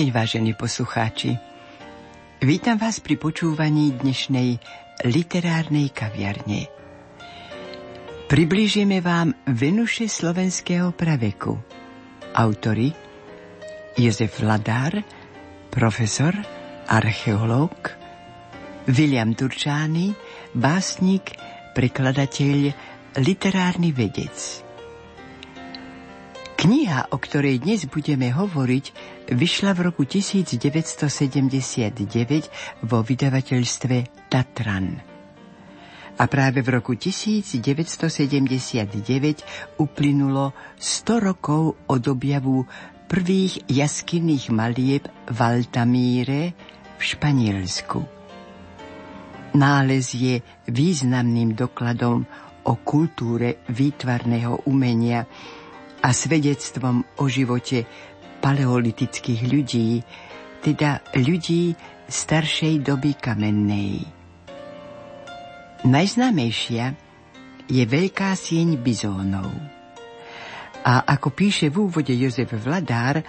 deň, vážení poslucháči. Vítam vás pri počúvaní dnešnej literárnej kaviarne. Priblížime vám Venuše slovenského praveku. Autory Jozef Ladár, profesor, archeológ, William Turčány, básnik, prekladateľ, literárny vedec. Kniha, o ktorej dnes budeme hovoriť, vyšla v roku 1979 vo vydavateľstve Tatran. A práve v roku 1979 uplynulo 100 rokov od objavu prvých jaskinných malieb v Altamíre v Španielsku. Nález je významným dokladom o kultúre výtvarného umenia, a svedectvom o živote paleolitických ľudí, teda ľudí staršej doby kamennej. Najznámejšia je Veľká sieň bizónov. A ako píše v úvode Jozef Vladár,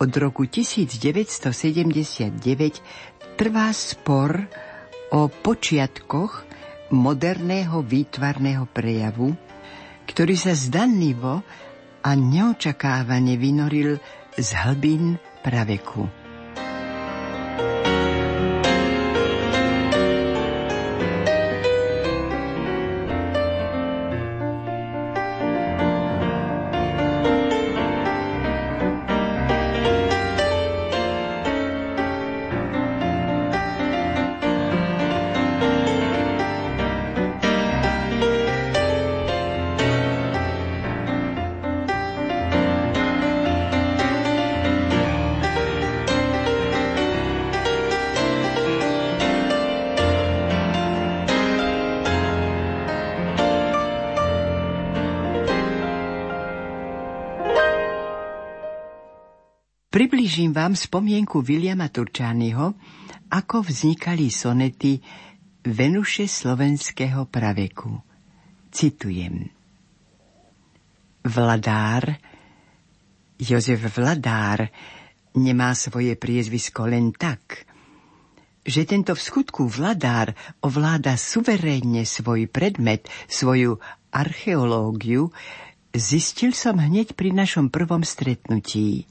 od roku 1979 trvá spor o počiatkoch moderného výtvarného prejavu, ktorý sa zdanlivo a neočakávane vynoril z hlbín praveku. Vám spomienku Williama Turčányho, ako vznikali sonety Venuše slovenského praveku. Citujem. Vladár, Jozef Vladár, nemá svoje priezvisko len tak, že tento v skutku vladár ovláda suverénne svoj predmet, svoju archeológiu, zistil som hneď pri našom prvom stretnutí.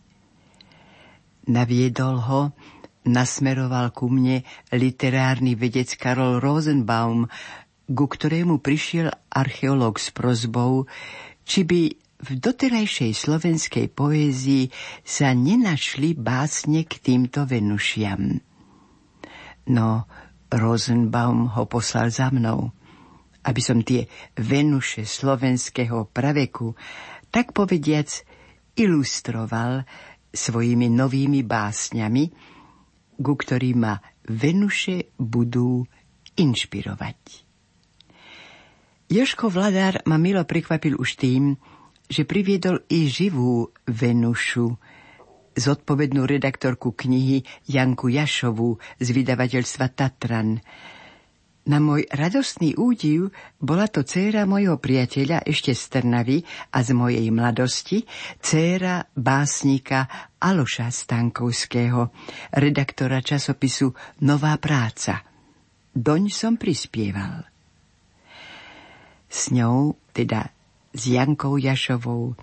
Naviedol ho, nasmeroval ku mne literárny vedec Karol Rosenbaum, ku ktorému prišiel archeológ s prozbou, či by v doterajšej slovenskej poézii sa nenašli básne k týmto Venušiam. No, Rosenbaum ho poslal za mnou, aby som tie Venuše slovenského praveku, tak povediac, ilustroval svojimi novými básňami, ku ktorým ma Venuše budú inšpirovať. Joško Vladár ma milo prekvapil už tým, že priviedol i živú Venušu, zodpovednú redaktorku knihy Janku Jašovú z vydavateľstva Tatran, na môj radostný údiv bola to dcéra mojho priateľa ešte z Trnavy a z mojej mladosti, dcéra básnika Aloša Stankovského, redaktora časopisu Nová práca. Doň som prispieval. S ňou, teda s Jankou Jašovou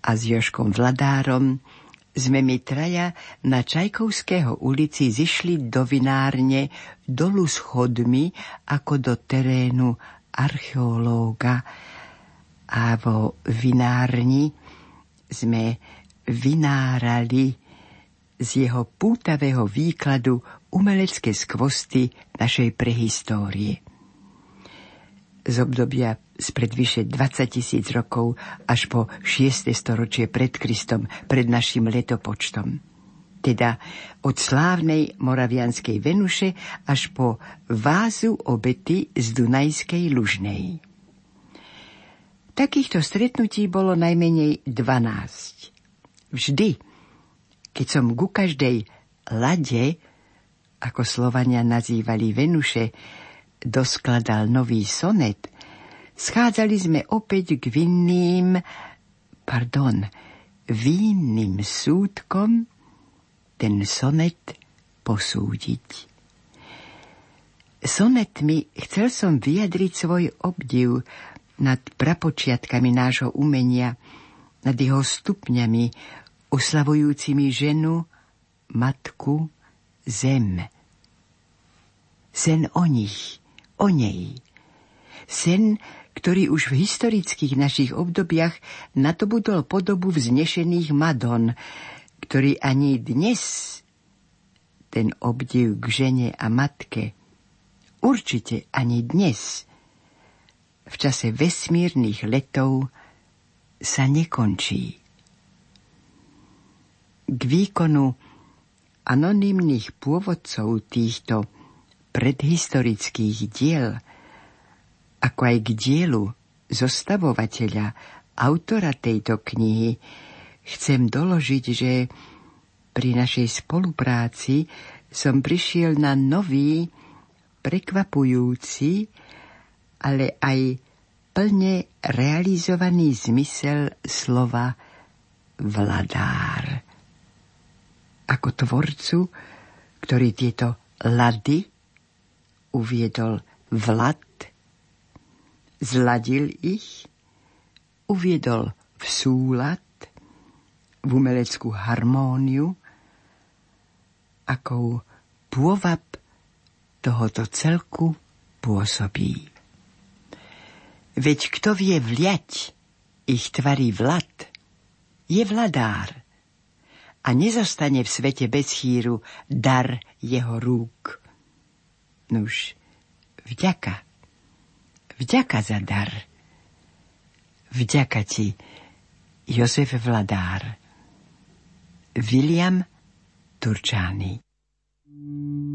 a s Joškom Vladárom, sme my traja na Čajkovského ulici zišli do vinárne dolu schodmi ako do terénu archeológa a vo vinárni sme vynárali z jeho pútavého výkladu umelecké skvosty našej prehistórie. Z obdobia spred vyše 20 tisíc rokov až po 6. storočie pred Kristom, pred našim letopočtom. Teda od slávnej moravianskej Venuše až po vázu obety z Dunajskej Lužnej. Takýchto stretnutí bolo najmenej 12. Vždy, keď som ku každej lade, ako Slovania nazývali Venuše, doskladal nový sonet, schádzali sme opäť k vinným, pardon, vinným súdkom ten sonet posúdiť. Sonetmi chcel som vyjadriť svoj obdiv nad prapočiatkami nášho umenia, nad jeho stupňami, oslavujúcimi ženu, matku, zem. Sen o nich, o nej. Sen, ktorý už v historických našich obdobiach nadobudol podobu vznešených Madon, ktorý ani dnes ten obdiv k žene a matke, určite ani dnes, v čase vesmírnych letov, sa nekončí. K výkonu anonymných pôvodcov týchto predhistorických diel – ako aj k dielu zostavovateľa, autora tejto knihy, chcem doložiť, že pri našej spolupráci som prišiel na nový, prekvapujúci, ale aj plne realizovaný zmysel slova vladár. Ako tvorcu, ktorý tieto lady uviedol vlad zladil ich, uviedol v súlad, v umeleckú harmóniu, akou pôvab tohoto celku pôsobí. Veď kto vie vliať ich tvarí vlad, je vladár a nezostane v svete bez chýru dar jeho rúk. Nuž, vďaka Vďaka za dar. Vďaka ti, Jozef Vladár. William Turčány. V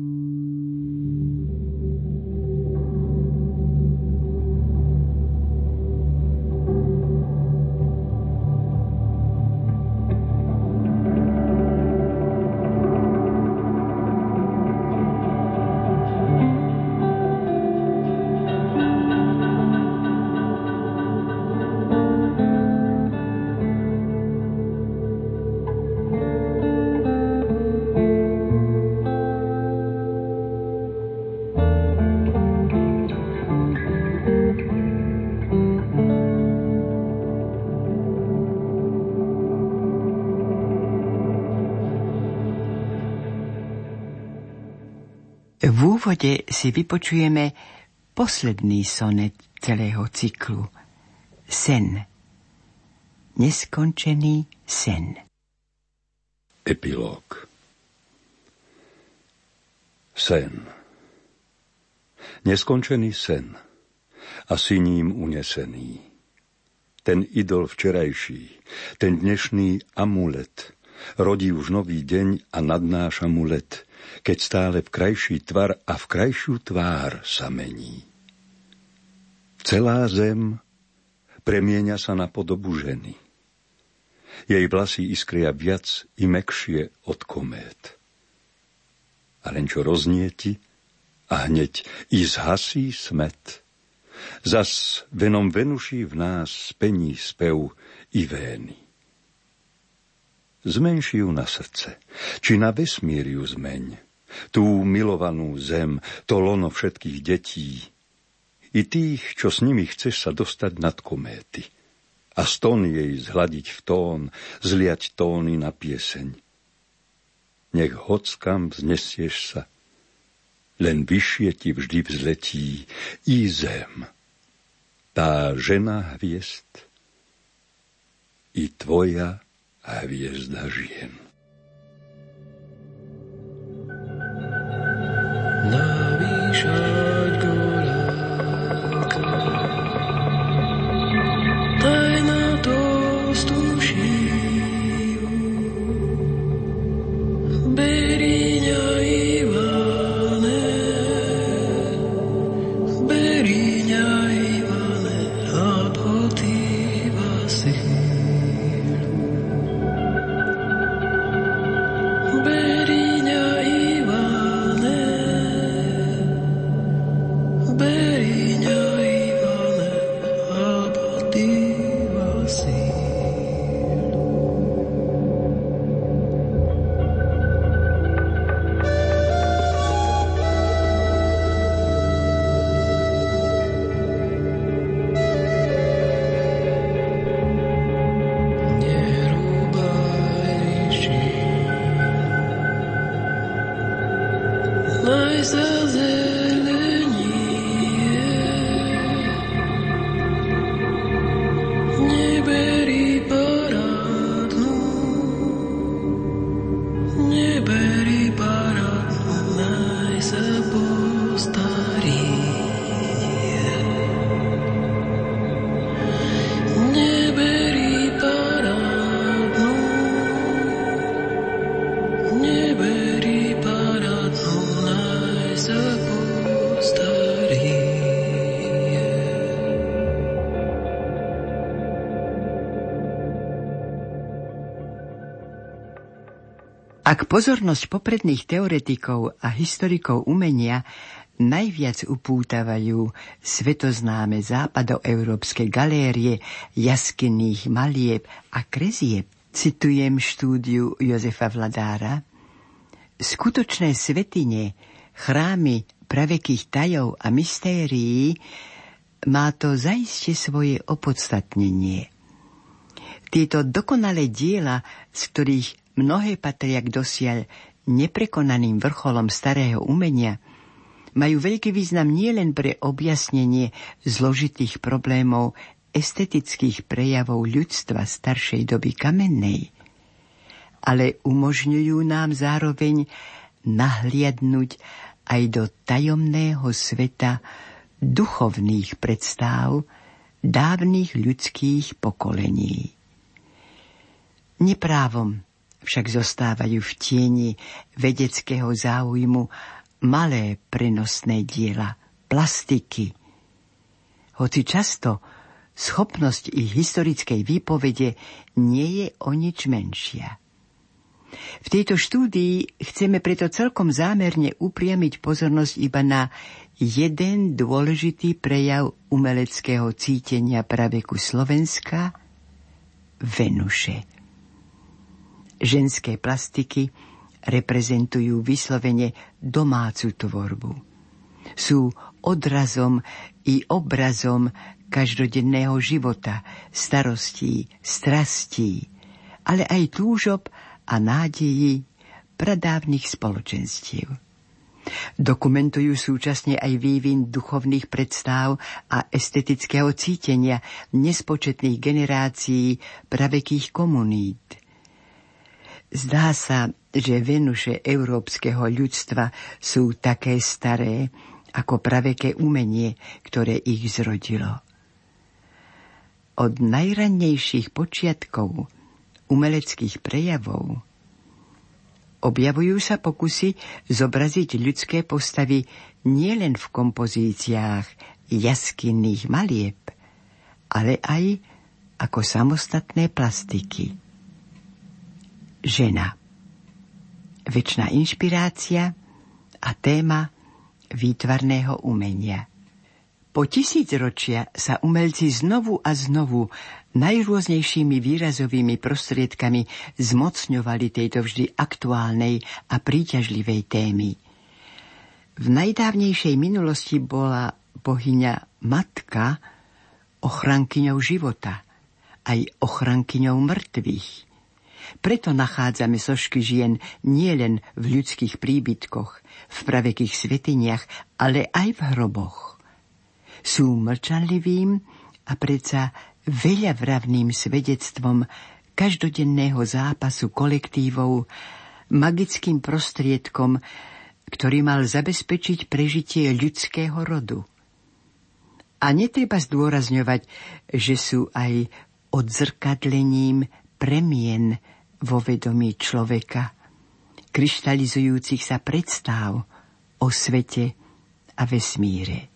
úvode si vypočujeme posledný sonet celého cyklu. Sen. Neskončený sen. Epilóg Sen. Neskončený sen a ním unesený. Ten idol včerajší, ten dnešný amulet, rodí už nový deň a nadnáša mu let, keď stále v krajší tvar a v krajšiu tvár sa mení. Celá zem premieňa sa na podobu ženy. Jej vlasy iskria viac i mekšie od komét. A len čo roznieti a hneď i zhasí smet. Zas venom Venuší v nás spení spev i vény. Zmenši ju na srdce, či na vesmír ju zmeň. Tú milovanú zem, to lono všetkých detí. I tých, čo s nimi chceš sa dostať nad kométy. a ston jej zhladiť v tón, zliať tóny na pieseň. Nech hockam vznesieš sa, len vyššie ti vždy vzletí i zem. Tá žena hviezd i tvoja hviezda žien. is a Ak pozornosť popredných teoretikov a historikov umenia najviac upútavajú svetoznáme západoeurópske galérie jaskinných malieb a krezieb, citujem štúdiu Jozefa Vladára, skutočné svetine, chrámy pravekých tajov a mystérií má to zaiste svoje opodstatnenie. Tieto dokonalé diela, z ktorých mnohé patria k dosiaľ neprekonaným vrcholom starého umenia, majú veľký význam nielen pre objasnenie zložitých problémov estetických prejavov ľudstva staršej doby kamennej, ale umožňujú nám zároveň nahliadnúť aj do tajomného sveta duchovných predstáv dávnych ľudských pokolení. Neprávom však zostávajú v tieni vedeckého záujmu malé prenosné diela, plastiky. Hoci často schopnosť ich historickej výpovede nie je o nič menšia. V tejto štúdii chceme preto celkom zámerne upriamiť pozornosť iba na jeden dôležitý prejav umeleckého cítenia praveku Slovenska – Venuše. Ženské plastiky reprezentujú vyslovene domácu tvorbu. Sú odrazom i obrazom každodenného života, starostí, strastí, ale aj túžob a nádejí pradávnych spoločenstiev. Dokumentujú súčasne aj vývin duchovných predstav a estetického cítenia nespočetných generácií pravekých komunít – Zdá sa, že Venuše európskeho ľudstva sú také staré ako praveké umenie, ktoré ich zrodilo. Od najrannejších počiatkov umeleckých prejavov objavujú sa pokusy zobraziť ľudské postavy nielen v kompozíciách jaskinných malieb, ale aj ako samostatné plastiky žena. Večná inšpirácia a téma výtvarného umenia. Po tisícročia sa umelci znovu a znovu najrôznejšími výrazovými prostriedkami zmocňovali tejto vždy aktuálnej a príťažlivej témy. V najdávnejšej minulosti bola bohyňa matka ochrankyňou života aj ochrankyňou mŕtvych. Preto nachádzame sošky žien nielen v ľudských príbytkoch, v pravekých svetiniach, ale aj v hroboch. Sú mlčanlivým a predsa veľa svedectvom každodenného zápasu kolektívov, magickým prostriedkom, ktorý mal zabezpečiť prežitie ľudského rodu. A netreba zdôrazňovať, že sú aj odzrkadlením premien vo vedomí človeka, kryštalizujúcich sa predstáv o svete a vesmíre.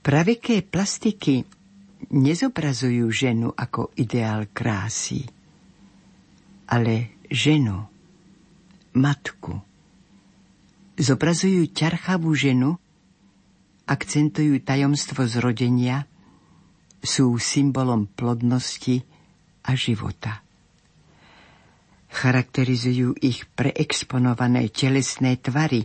Praveké plastiky nezobrazujú ženu ako ideál krásy, ale ženu, matku. Zobrazujú ťarchavú ženu, akcentujú tajomstvo zrodenia, sú symbolom plodnosti a života. Charakterizujú ich preexponované telesné tvary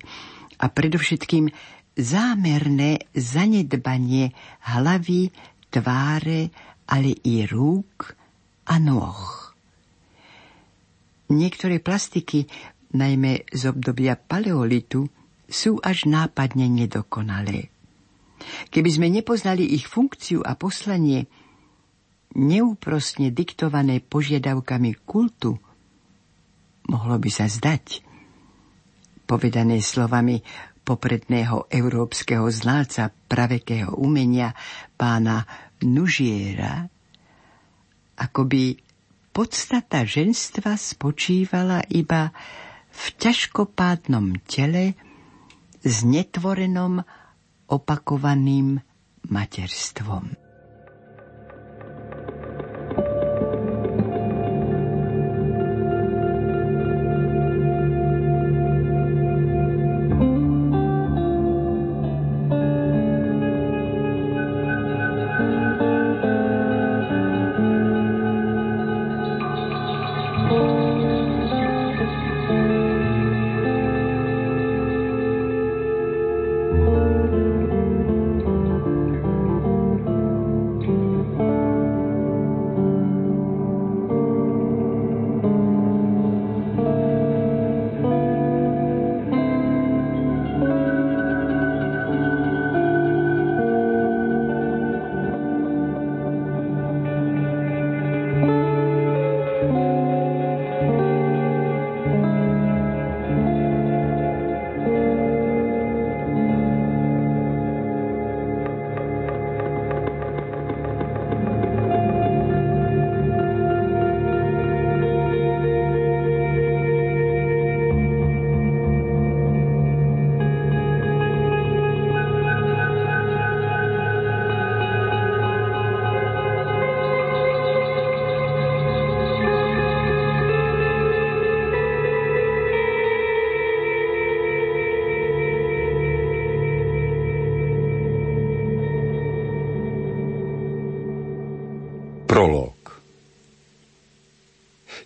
a predovšetkým zámerné zanedbanie hlavy, tváre, ale i rúk a nôh. Niektoré plastiky, najmä z obdobia paleolitu, sú až nápadne nedokonalé. Keby sme nepoznali ich funkciu a poslanie, neúprostne diktované požiadavkami kultu, mohlo by sa zdať, povedané slovami popredného európskeho znalca pravekého umenia pána Nužiera, akoby podstata ženstva spočívala iba v ťažkopádnom tele s netvorenom opakovaným materstvom.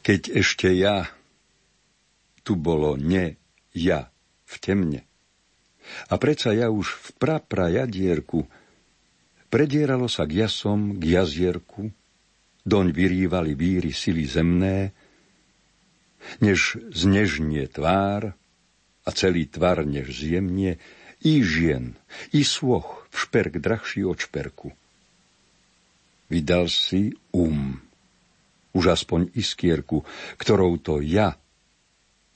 Keď ešte ja, tu bolo ne, ja, v temne. A predsa ja už v prapra jadierku, predieralo sa k jasom, k jazierku, doň vyrývali víry sily zemné, než znežnie tvár a celý tvar než zjemne, i žien, i svoch v šperk drahší od šperku. Vydal si um, už aspoň iskierku, ktorou to ja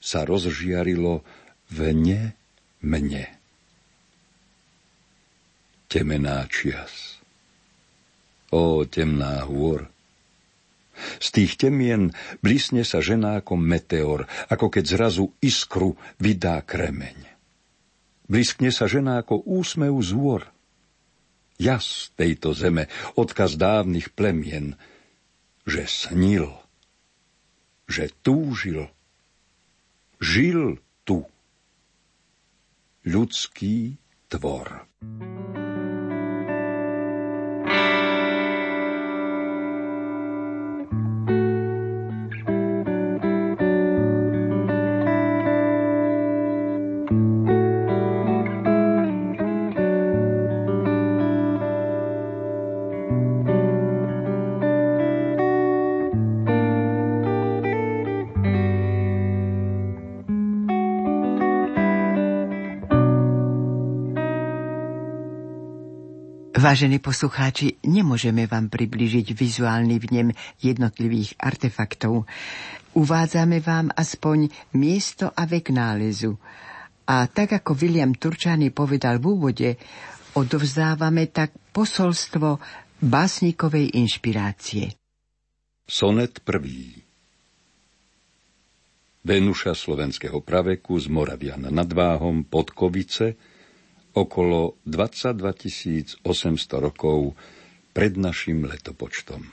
sa rozžiarilo ne mne. Temená čias. Ó, temná hôr. Z tých temien blísne sa žena ako meteor, ako keď zrazu iskru vydá kremeň. Bliskne sa žena ako úsmev zôr. Jas tejto zeme, odkaz dávnych plemien – že snil, že túžil, žil tu ľudský tvor. Vážení poslucháči, nemôžeme vám približiť vizuálny vnem jednotlivých artefaktov. Uvádzame vám aspoň miesto a vek nálezu. A tak ako William Turčany povedal v úvode, odovzdávame tak posolstvo básnikovej inšpirácie. Sonet prvý Venuša slovenského praveku z Moraviana nad Váhom, Podkovice – okolo 22 800 rokov pred našim letopočtom.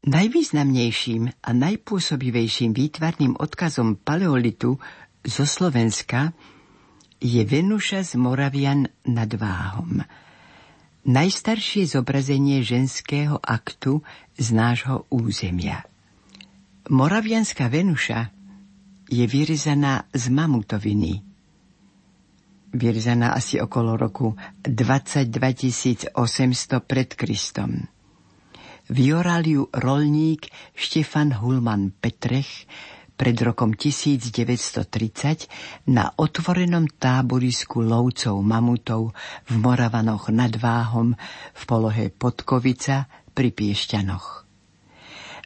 Najvýznamnejším a najpôsobivejším výtvarným odkazom paleolitu zo Slovenska je Venuša z Moravian nad Váhom. Najstaršie zobrazenie ženského aktu z nášho územia. Moravianská Venuša je vyrezaná z mamutoviny – vyrezaná asi okolo roku 22 800 pred Kristom. Vyoral ju rolník Štefan Hulman Petrech pred rokom 1930 na otvorenom táborisku lovcov mamutov v Moravanoch nad Váhom v polohe Podkovica pri Piešťanoch.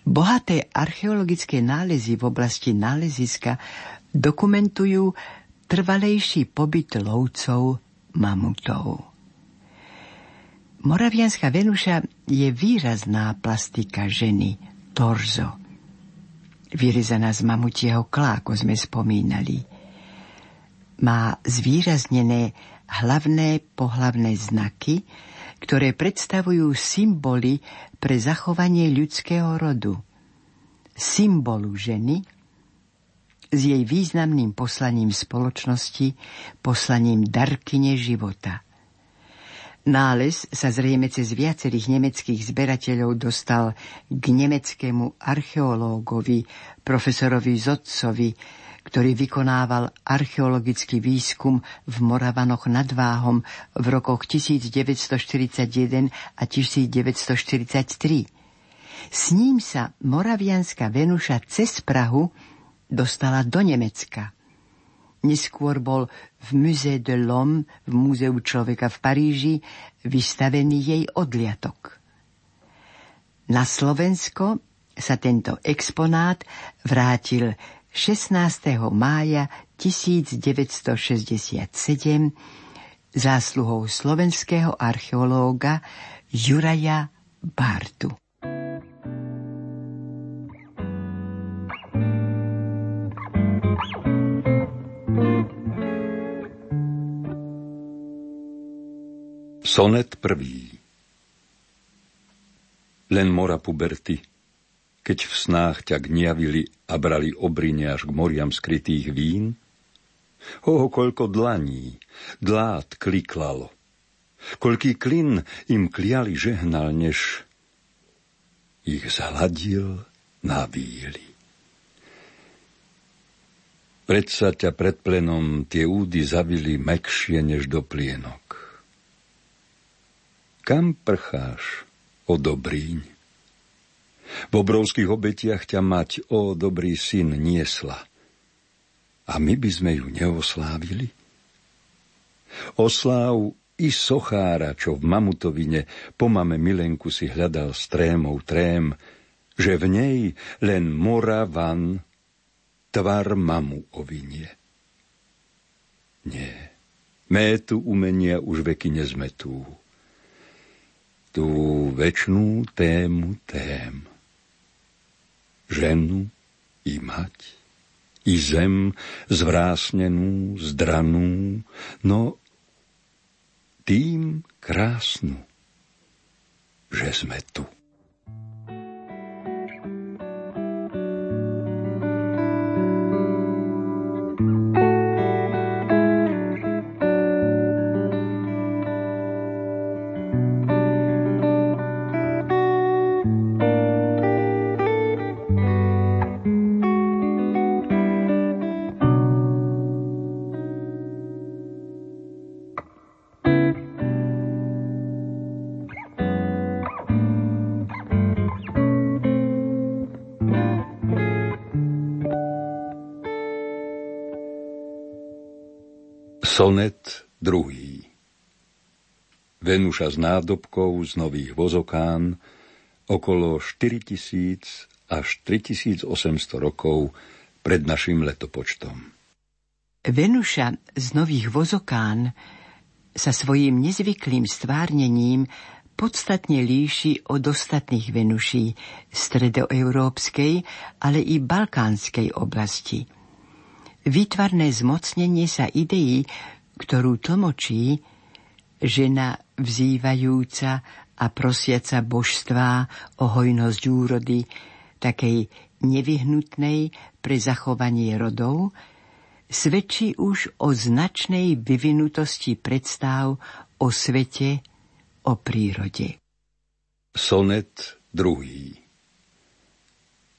Bohaté archeologické nálezy v oblasti náleziska dokumentujú trvalejší pobyt lovcov mamutov. Moravianská Venuša je výrazná plastika ženy, torzo. Vyrezaná z mamutieho klá, ako sme spomínali. Má zvýraznené hlavné pohlavné znaky, ktoré predstavujú symboly pre zachovanie ľudského rodu. Symbolu ženy, s jej významným poslaním spoločnosti, poslaním darkyne života. Nález sa zrejme cez viacerých nemeckých zberateľov dostal k nemeckému archeológovi, profesorovi Zotcovi, ktorý vykonával archeologický výskum v Moravanoch nad Váhom v rokoch 1941 a 1943. S ním sa moravianská Venuša cez Prahu dostala do Nemecka. Neskôr bol v Musée de l'Homme, v Múzeu človeka v Paríži, vystavený jej odliatok. Na Slovensko sa tento exponát vrátil 16. mája 1967 zásluhou slovenského archeológa Juraja Bartu. Sonet prvý Len mora puberty, keď v snách ťa gniavili a brali obrine až k moriam skrytých vín? Oho, koľko dlaní, dlát kliklalo. Koľký klin im kliali žehnal, než ich zhladil na víli. Predsa ťa pred plenom tie údy zavili mekšie než do plienok. Kam prcháš, o Dobríň? V obrovských obetiach ťa mať, o dobrý syn, niesla. A my by sme ju neoslávili? Osláv i sochára, čo v Mamutovine po mame Milenku si hľadal strémou trém, že v nej len mora van tvar mamu ovinie. Nie, métu umenia už veky nezmetú tú večnú tému tém. Ženu i mať, i zem zvrásnenú, zdranú, no tým krásnu, že sme tu. Sonet druhý Venuša s nádobkou z nových vozokán okolo 4000 až 3800 rokov pred našim letopočtom. Venuša z nových vozokán sa svojim nezvyklým stvárnením podstatne líši od ostatných Venuší stredoeurópskej, ale i balkánskej oblasti. Výtvarné zmocnenie sa ideí, ktorú tlmočí, žena vzývajúca a prosiaca božstvá o hojnosť úrody, takej nevyhnutnej pre zachovanie rodov, svedčí už o značnej vyvinutosti predstav o svete, o prírode. Sonet druhý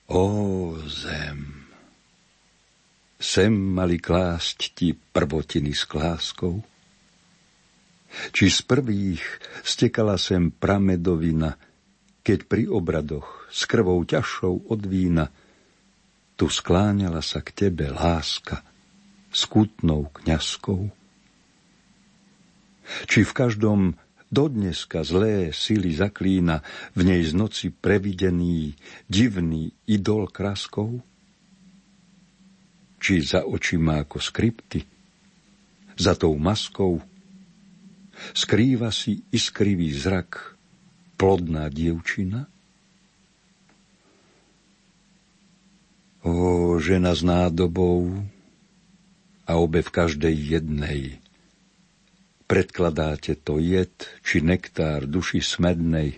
O zem, sem mali klásť ti prvotiny s kláskou? Či z prvých stekala sem pramedovina, keď pri obradoch s krvou ťažšou od vína tu skláňala sa k tebe láska skutnou kňazkou? Či v každom dodneska zlé sily zaklína v nej z noci previdený, divný idol kraskou? Či za očima ako skripty, za tou maskou, skrýva si iskrivý zrak plodná dievčina? O, žena s nádobou a obe v každej jednej. Predkladáte to jed či nektár duši smednej,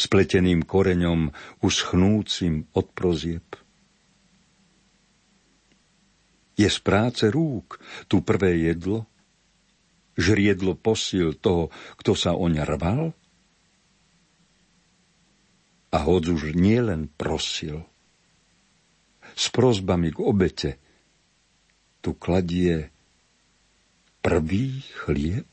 spleteným koreňom uschnúcim od prozieb – je z práce rúk tu prvé jedlo? Žriedlo posil toho, kto sa oň rval? A hod už nielen prosil. S prozbami k obete tu kladie prvý chlieb?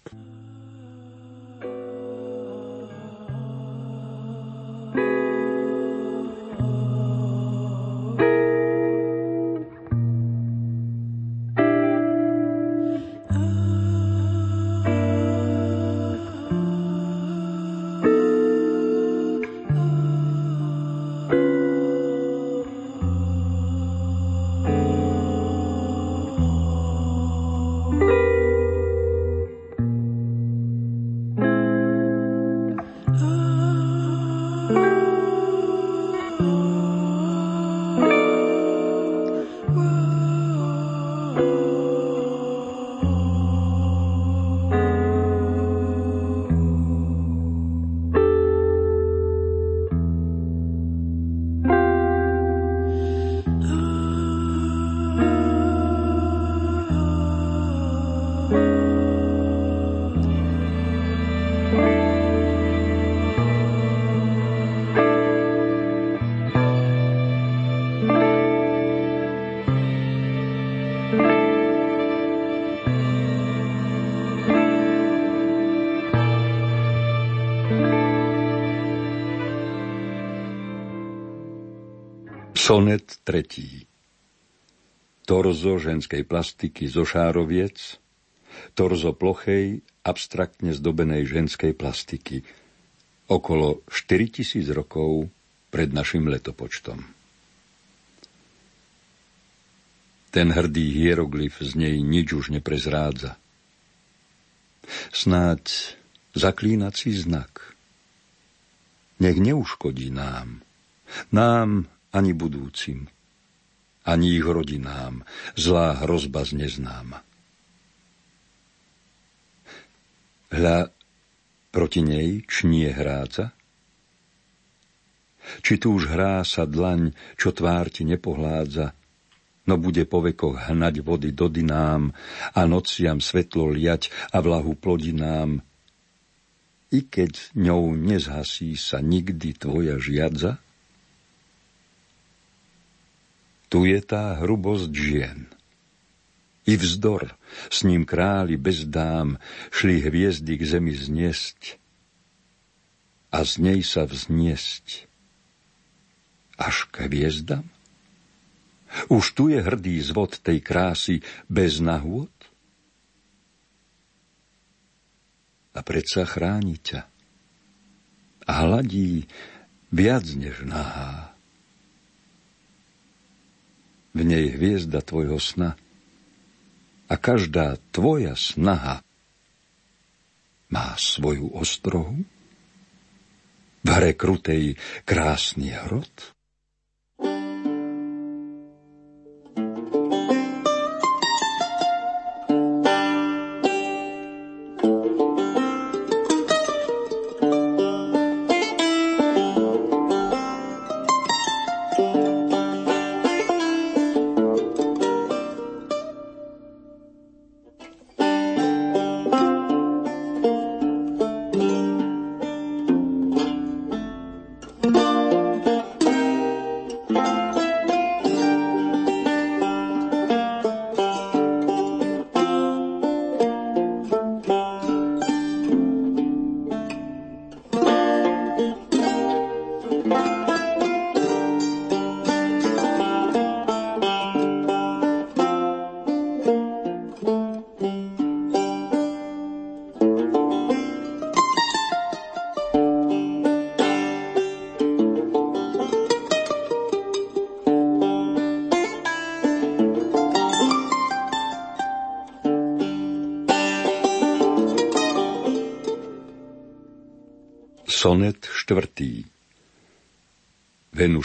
Sonet tretí. Torzo ženskej plastiky zo šároviec, torzo plochej, abstraktne zdobenej ženskej plastiky, okolo 4000 rokov pred našim letopočtom. Ten hrdý hieroglyf z nej nič už neprezrádza. Snáď zaklínací znak. Nech neuškodí nám. Nám ani budúcim, ani ich rodinám zlá hrozba z neznáma. Hľa, proti nej čnie hrádza? Či tu už hrá sa dlaň, čo tvár ti nepohládza, no bude po vekoch hnať vody do dynám a nociam svetlo liať a vlahu plodinám, i keď ňou nezhasí sa nikdy tvoja žiadza? Tu je tá hrubosť žien. I vzdor, s ním králi bez dám, šli hviezdy k zemi zniesť a z nej sa vzniesť až k hviezdam? Už tu je hrdý zvod tej krásy bez nahôd? a predsa chráni ťa. A hladí viac než nahá. V nej hviezda tvojho sna a každá tvoja snaha má svoju ostrohu? V hre krutej krásny hrot?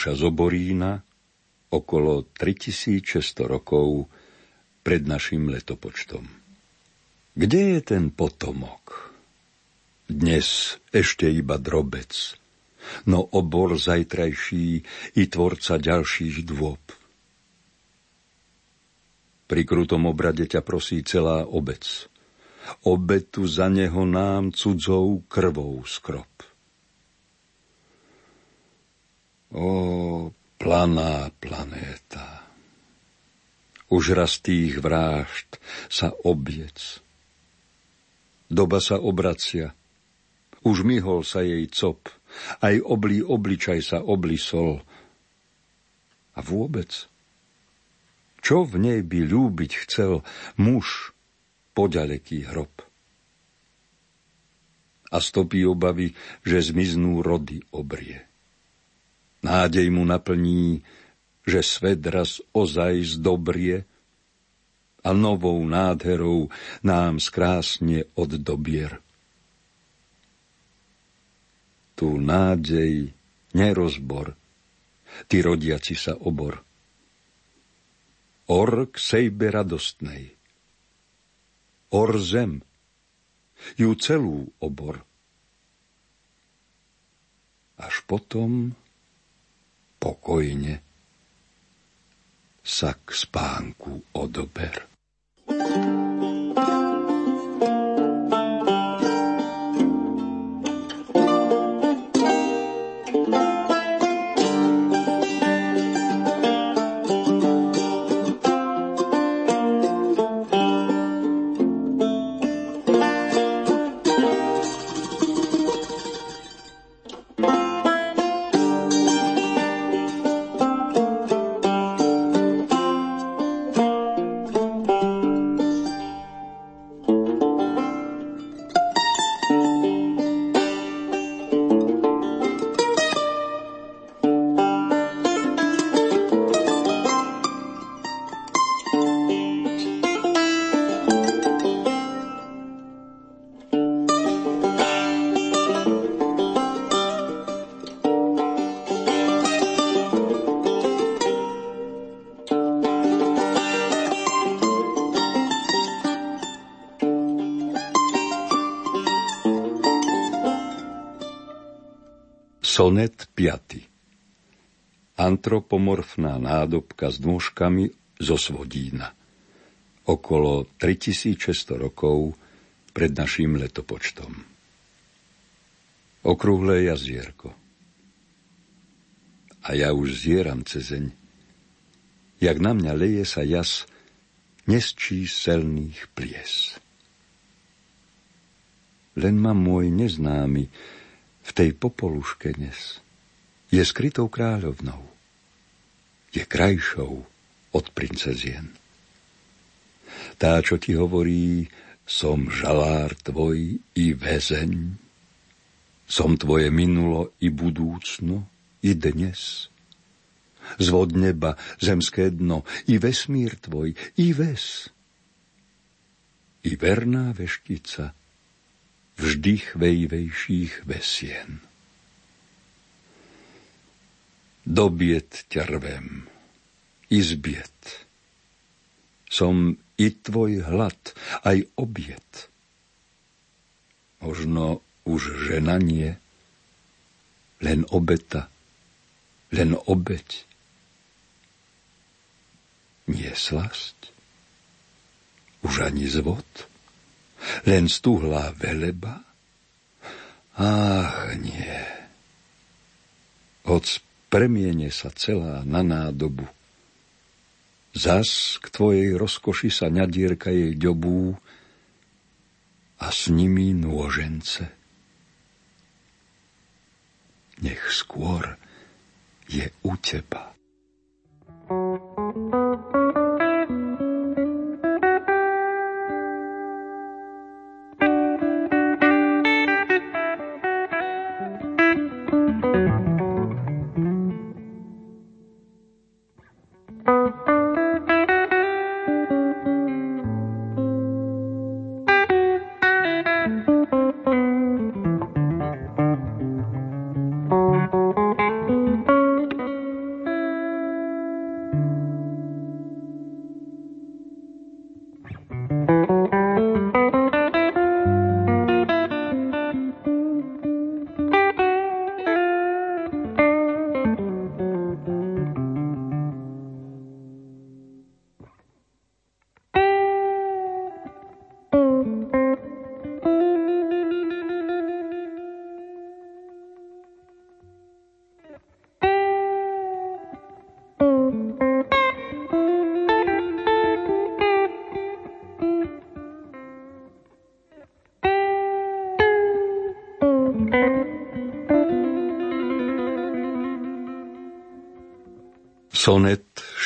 Venuša z Oborína okolo 3600 rokov pred našim letopočtom. Kde je ten potomok? Dnes ešte iba drobec, no obor zajtrajší i tvorca ďalších dôb. Pri krutom obrade ťa prosí celá obec. Obetu za neho nám cudzou krvou skrop. Ó, planá planéta, už raz tých vrážd sa obiec. Doba sa obracia, už myhol sa jej cop, aj oblý obličaj sa oblisol. A vôbec, čo v nej by ľúbiť chcel muž, poďaleký hrob? A stopí obavy, že zmiznú rody obrie. Nádej mu naplní, že svet raz ozaj zdobrie a novou nádherou nám skrásne oddobier. Tu nádej, nerozbor, ty rodiaci sa obor. Or k sejbe radostnej, or zem, ju celú obor. Až potom pokojne sa k spánku odober. Antropomorfná nádobka s nôžkami zo Svodína. Okolo 3600 rokov pred naším letopočtom. Okrúhle jazierko. A ja už zieram cezeň, jak na mňa leje sa jas nesčíselných plies. Len ma môj neznámy v tej popoluške dnes je skrytou kráľovnou. Je krajšou od princezien. Tá, čo ti hovorí, Som žalár tvoj i väzeň, som tvoje minulo i budúcno, i dnes. Zvod neba, zemské dno, i vesmír tvoj, i ves. I verná veštica, vždy chvejvejších vesien. Dobiet ťa rvem, izbiet. Som i tvoj hlad, aj obiet. Možno už žena nie, len obeta, len obeť. Nie slasť, už ani zvod, len stuhlá veleba. Ach, nie. Hoď premiene sa celá na nádobu. Zas k tvojej rozkoši sa nadierka jej ďobú a s nimi nôžence nech skôr je u teba. Sonet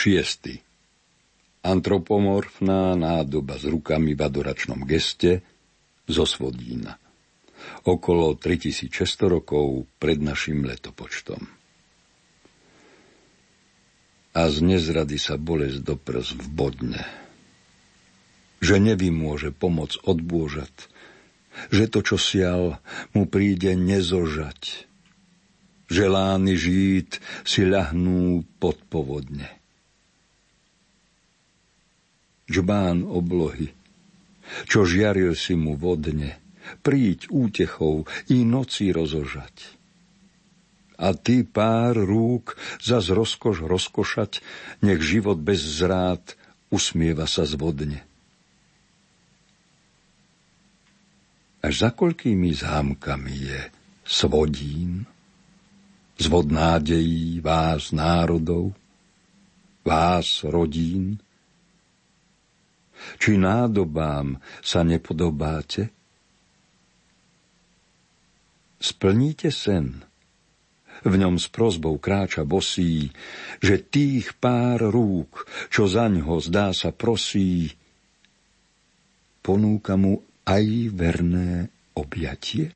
6. Antropomorfná nádoba s rukami v adoračnom geste zo Svodína. Okolo 3600 rokov pred našim letopočtom. A z nezrady sa bolesť do prs v bodne. Že nevymôže pomoc odbôžať, že to, čo sial, mu príde nezožať, želány žít si ľahnú pod povodne. Džbán oblohy, čo žiaril si mu vodne, príď útechou i noci rozožať. A ty pár rúk zas rozkoš rozkošať, nech život bez zrád usmieva sa zvodne. Až za koľkými zámkami je svodín? zvod nádejí vás národov, vás rodín? Či nádobám sa nepodobáte? Splníte sen. V ňom s prozbou kráča bosí, že tých pár rúk, čo zaňho zdá sa prosí, ponúka mu aj verné objatie?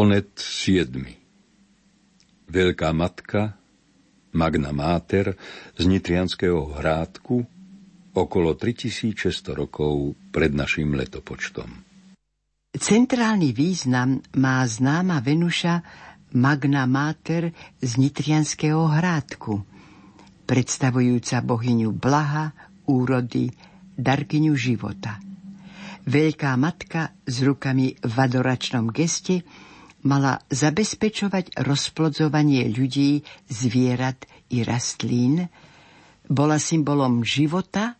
Sonet 7. Veľká matka, Magna Mater z Nitrianského hrádku okolo 3600 rokov pred našim letopočtom. Centrálny význam má známa Venuša Magna Mater z Nitrianského hrádku, predstavujúca bohyňu blaha, úrody, darkyňu života – Veľká matka s rukami v adoračnom geste mala zabezpečovať rozplodzovanie ľudí, zvierat i rastlín, bola symbolom života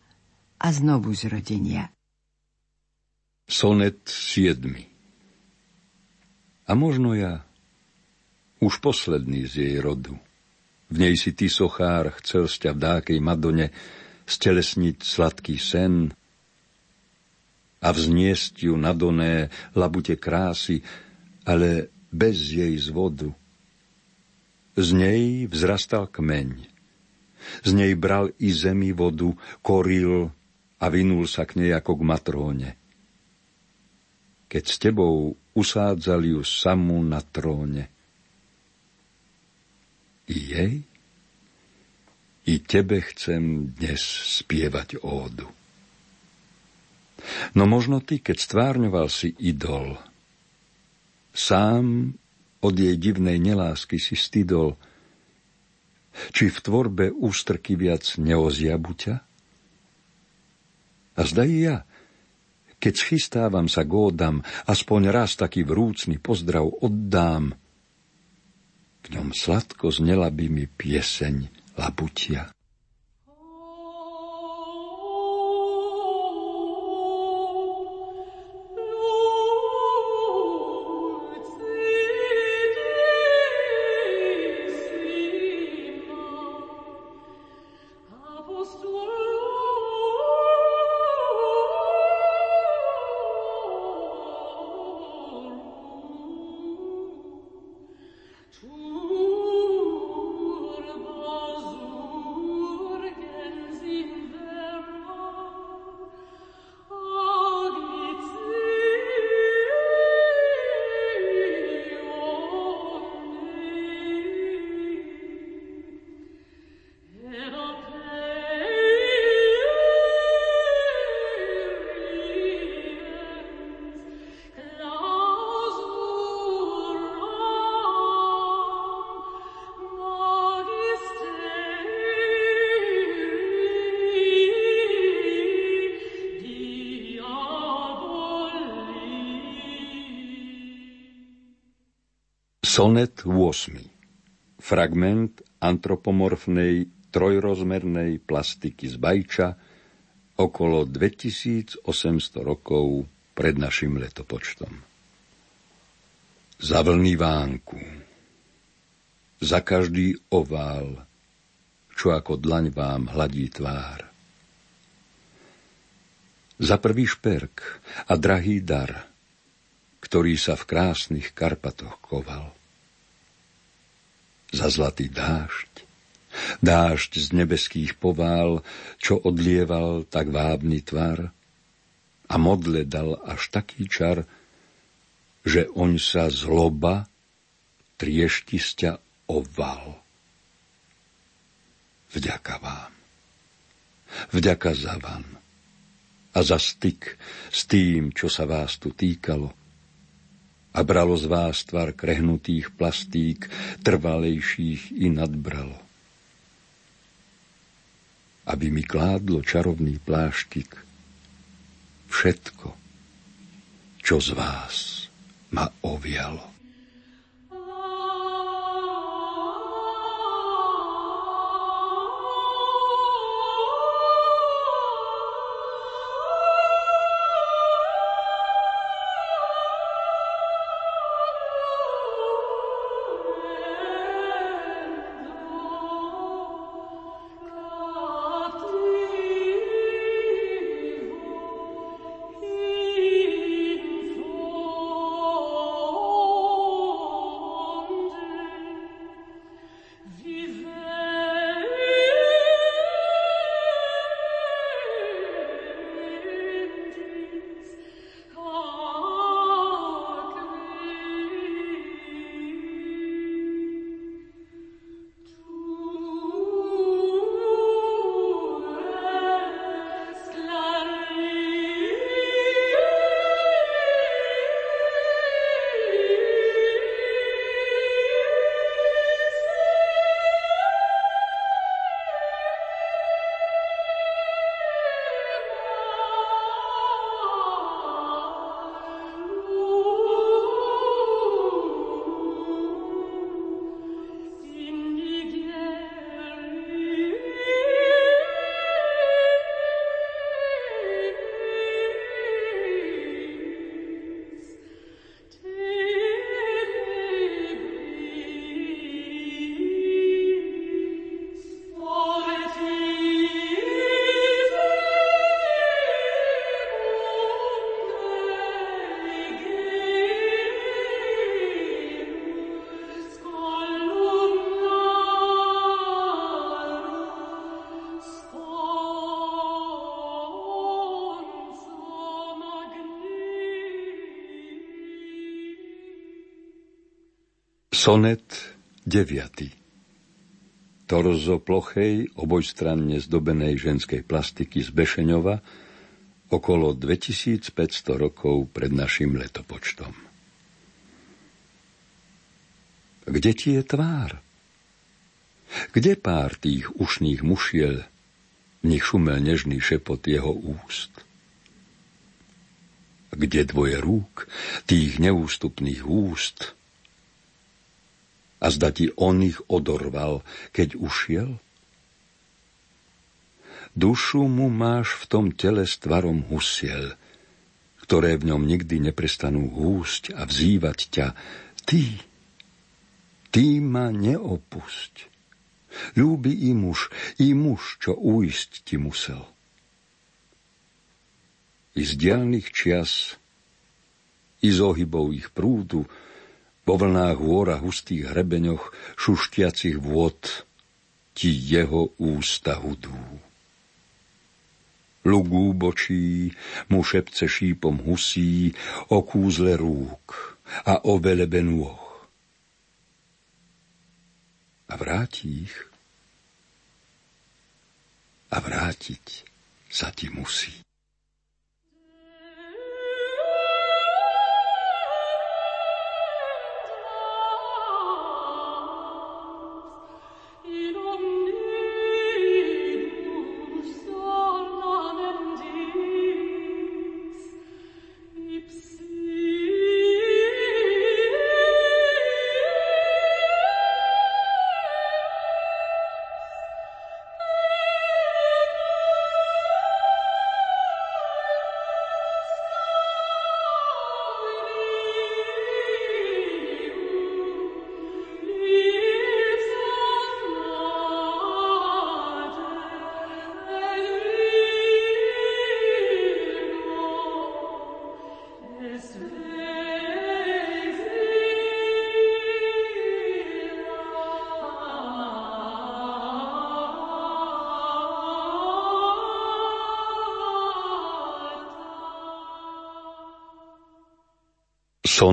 a znovu zrodenia. Sonet 7 A možno ja, už posledný z jej rodu, v nej si ty, sochár, chcel sťa v dákej Madone stelesniť sladký sen a vzniesť ju na doné labute krásy, ale bez jej zvodu. Z nej vzrastal kmeň. Z nej bral i zemi vodu, koril a vinul sa k nej ako k matróne. Keď s tebou usádzali ju samú na tróne. I jej? I tebe chcem dnes spievať ódu. No možno ty, keď stvárňoval si idol, sám od jej divnej nelásky si stydol, či v tvorbe ústrky viac neoziabu ťa? A zdaj ja, keď schystávam sa gódam, aspoň raz taký vrúcný pozdrav oddám. V ňom sladko znela by mi pieseň labutia. Sonet 8. Fragment antropomorfnej trojrozmernej plastiky z Bajča okolo 2800 rokov pred našim letopočtom. Za vlny vánku, za každý ovál, čo ako dlaň vám hladí tvár. Za prvý šperk a drahý dar, ktorý sa v krásnych Karpatoch koval za zlatý dážď. Dážď z nebeských povál, čo odlieval tak vábny tvar a modle dal až taký čar, že oň sa zloba trieštisťa oval. Vďaka vám. Vďaka za van a za styk s tým, čo sa vás tu týkalo a bralo z vás tvar krehnutých plastík, trvalejších i nadbralo. Aby mi kládlo čarovný pláštik všetko, čo z vás ma ovialo. Sonet 9. Torzo plochej, obojstranne zdobenej ženskej plastiky z Bešeňova, okolo 2500 rokov pred našim letopočtom. Kde ti je tvár? Kde pár tých ušných mušiel, v nich šumel nežný šepot jeho úst? Kde dvoje rúk, tých neústupných úst, a zda ti on ich odorval, keď ušiel? Dušu mu máš v tom tele s tvarom husiel, ktoré v ňom nikdy neprestanú húsť a vzývať ťa. Ty, ty ma neopusť. Ľúbi i muž, i muž, čo uísť ti musel. I z dielných čias, i z ohybov ich prúdu, po vlnách hôr a hustých hrebeňoch šuštiacich vôd ti jeho ústa hudú. Lugú bočí mu šepce šípom husí o kúzle rúk a o velebe nôh. A vráti ich. A vrátiť sa ti musí.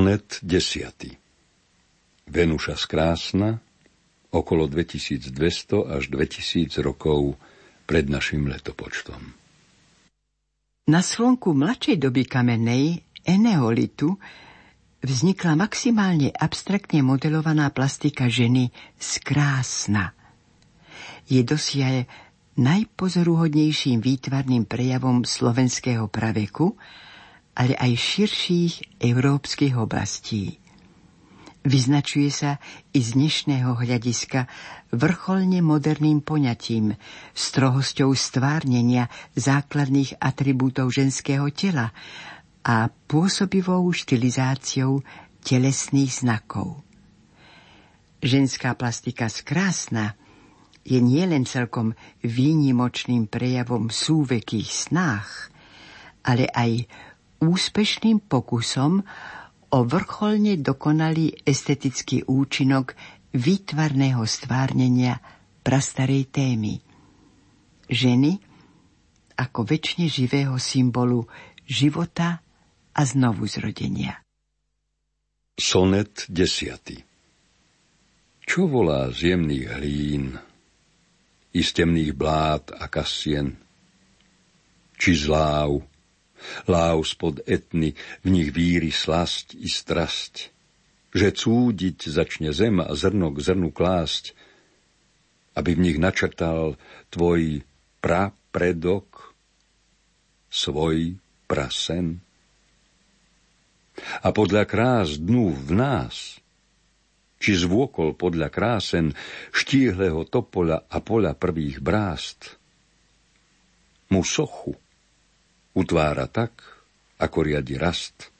Sonet 10. Venuša skrásna, okolo 2200 až 2000 rokov pred našim letopočtom. Na slonku mladšej doby kamennej, eneolitu, vznikla maximálne abstraktne modelovaná plastika ženy skrásna. Je dosiaľ najpozoruhodnejším výtvarným prejavom slovenského praveku, ale aj širších európskych oblastí. Vyznačuje sa i z dnešného hľadiska vrcholne moderným poňatím, strohosťou stvárnenia základných atribútov ženského tela a pôsobivou štilizáciou telesných znakov. Ženská plastika skrásna je nielen celkom výnimočným prejavom súvekých snách, ale aj úspešným pokusom o vrcholne dokonalý estetický účinok výtvarného stvárnenia prastarej témy. Ženy ako väčšine živého symbolu života a znovu zrodenia. Sonet 10. Čo volá z jemných hlín, i z temných blát a kasien, či láv spod etny, v nich víry slasť i strasť, že cúdiť začne zem a zrno k zrnu klásť, aby v nich načrtal tvoj prapredok, svoj prasen. A podľa krás dnu v nás, či zvôkol podľa krásen štíhleho topola a pola prvých brást, mu sochu utvára tak, ako riadi rast.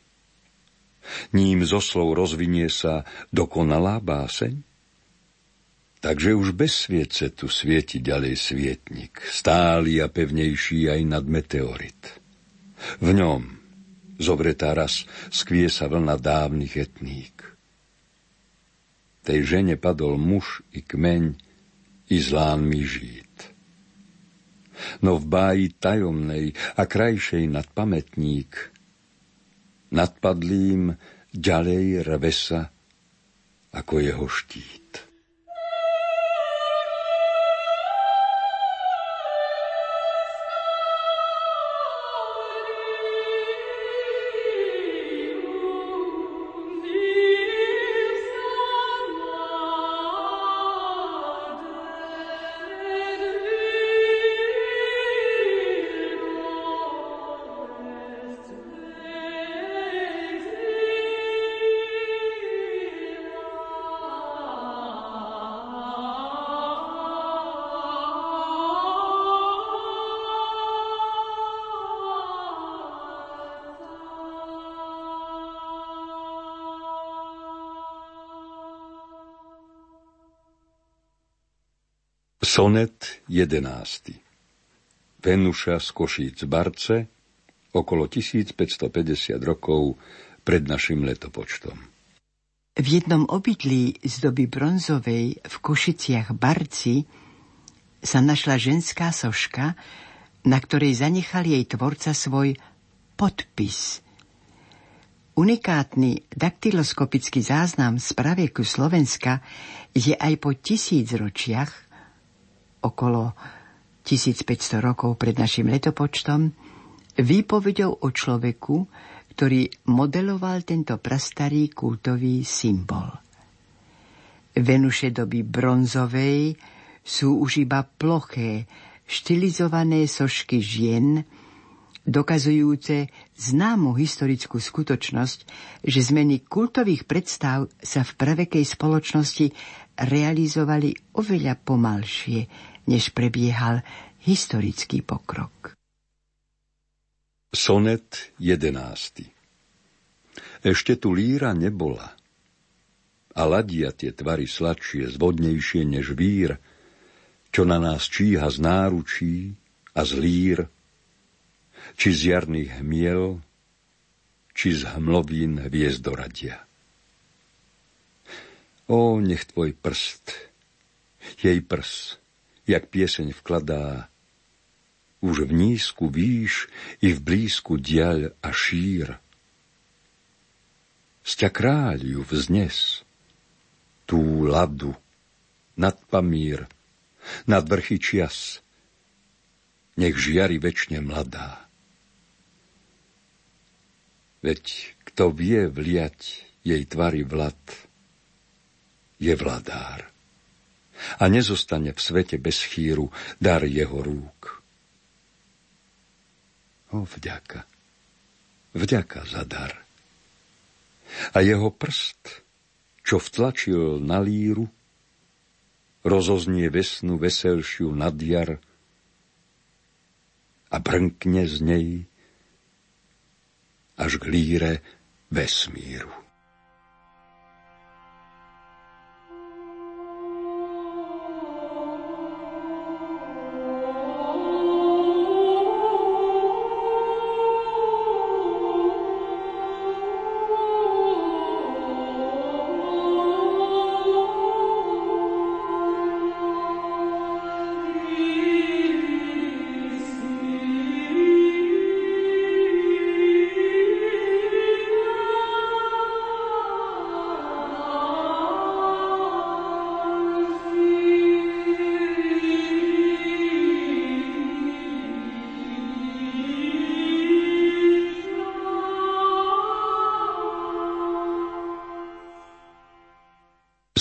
Ním zo slov rozvinie sa dokonalá báseň? Takže už bez sviece tu svieti ďalej svietnik, stály a pevnejší aj nad meteorit. V ňom zobretá raz skvie sa vlna dávnych etník. Tej žene padol muž i kmeň, i zlán mi žít no v báji tajomnej a krajšej nad pamätník. Nad padlým ďalej rve sa ako jeho štít. Sonet 11. Venuša z Košíc Barce okolo 1550 rokov pred našim letopočtom. V jednom obydlí z doby bronzovej v Košiciach Barci sa našla ženská soška, na ktorej zanechal jej tvorca svoj podpis. Unikátny daktyloskopický záznam z pravieku Slovenska je aj po tisíc ročiach okolo 1500 rokov pred našim letopočtom, výpovedou o človeku, ktorý modeloval tento prastarý kultový symbol. Venuše doby bronzovej sú už iba ploché, štilizované sošky žien, dokazujúce známu historickú skutočnosť, že zmeny kultových predstav sa v pravekej spoločnosti realizovali oveľa pomalšie, než prebiehal historický pokrok. Sonet 11. Ešte tu líra nebola a ladia tie tvary sladšie, zvodnejšie než vír, čo na nás číha z náručí a z lír, či z jarných hmiel, či z hmlovín hviezdoradia. O, nech tvoj prst, jej prs, jak pieseň vkladá, už v nízku výš i v blízku diaľ a šír. Sťa kráľ ju vznes, tú ladu, nad pamír, nad vrchy čias, nech žiari večne mladá. Veď kto vie vliať jej tvary vlad, je vladár. A nezostane v svete bez chýru dar jeho rúk. O vďaka, vďaka za dar. A jeho prst, čo vtlačil na líru, rozoznie vesnu veselšiu nad jar a brnkne z nej až k líre vesmíru.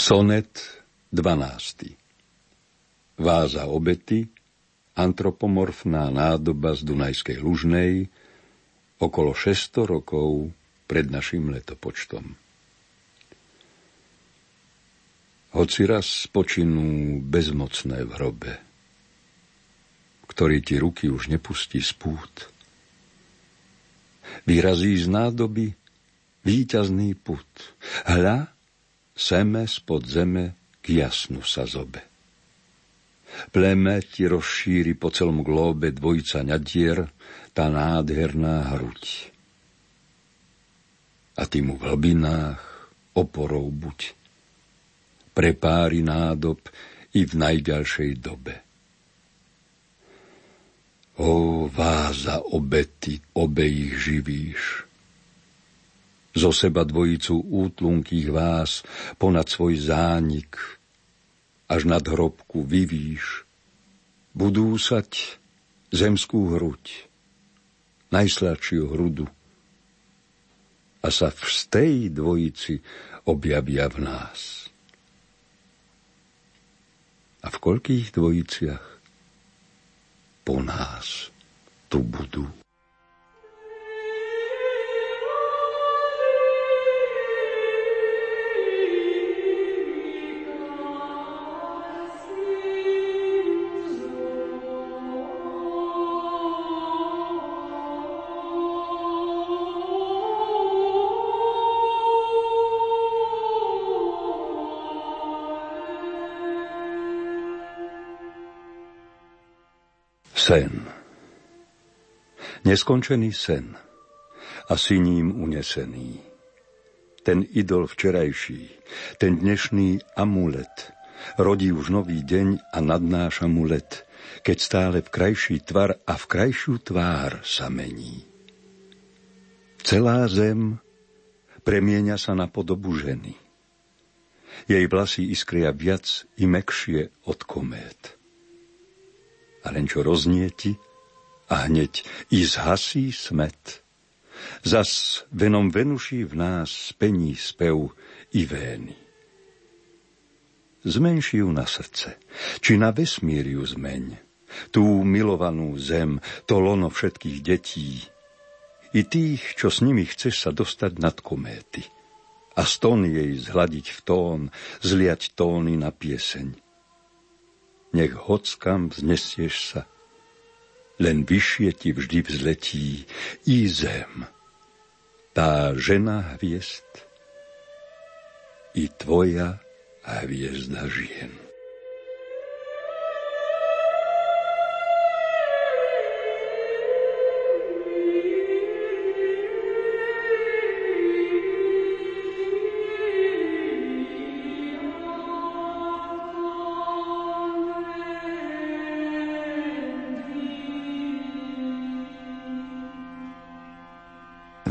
Sonet 12. Váza obety, antropomorfná nádoba z Dunajskej Lužnej, okolo 600 rokov pred našim letopočtom. Hoci raz spočinú bezmocné v hrobe, ktorý ti ruky už nepustí z pút, vyrazí z nádoby víťazný put. Hľa, seme spod zeme k jasnu sa zobe. Pleme ti rozšíri po celom glóbe dvojica ňadier, tá nádherná hruď. A ty mu v hlbinách oporou buď. Pre páry nádob i v najďalšej dobe. O váza obety, obe ich živíš. Zo seba dvojicu útlunkých vás ponad svoj zánik, až nad hrobku vyvíš, budú sať zemskú hruď, najsladšiu hrudu. A sa v stej dvojici objavia v nás. A v koľkých dvojiciach po nás tu budú. Neskončený sen a si unesený. Ten idol včerajší, ten dnešný amulet, rodí už nový deň a nadnáš amulet, keď stále v krajší tvar a v krajšiu tvár sa mení. Celá zem premieňa sa na podobu ženy. Jej vlasy iskria viac i mekšie od komét a len čo roznieti a hneď i zhasí smet. Zas venom Venuší v nás spení spev i vény. Zmenší ju na srdce, či na vesmír ju zmeň, tú milovanú zem, to lono všetkých detí, i tých, čo s nimi chceš sa dostať nad kométy a stón jej zhladiť v tón, zliať tóny na pieseň nech hockam vznesieš sa, len vyššie ti vždy vzletí i zem, tá žena hviezd i tvoja hviezda žien.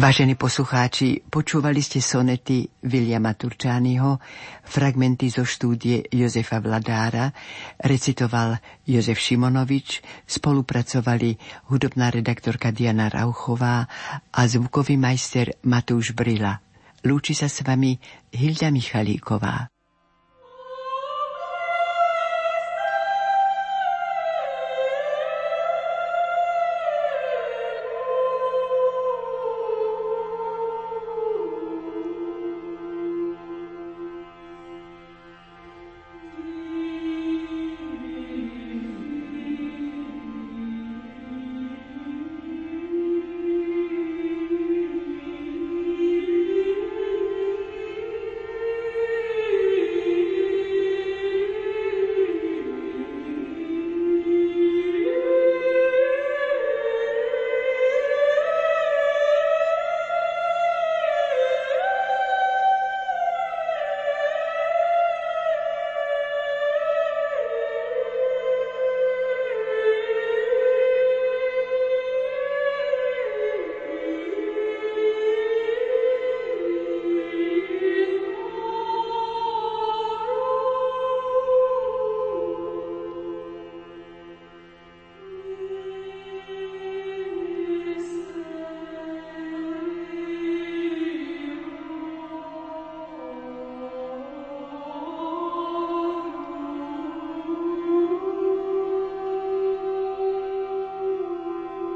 Vážení poslucháči, počúvali ste sonety Viliama Turčányho, fragmenty zo štúdie Jozefa Vladára, recitoval Jozef Šimonovič, spolupracovali hudobná redaktorka Diana Rauchová a zvukový majster Matúš Brila. Lúči sa s vami Hilda Michalíková.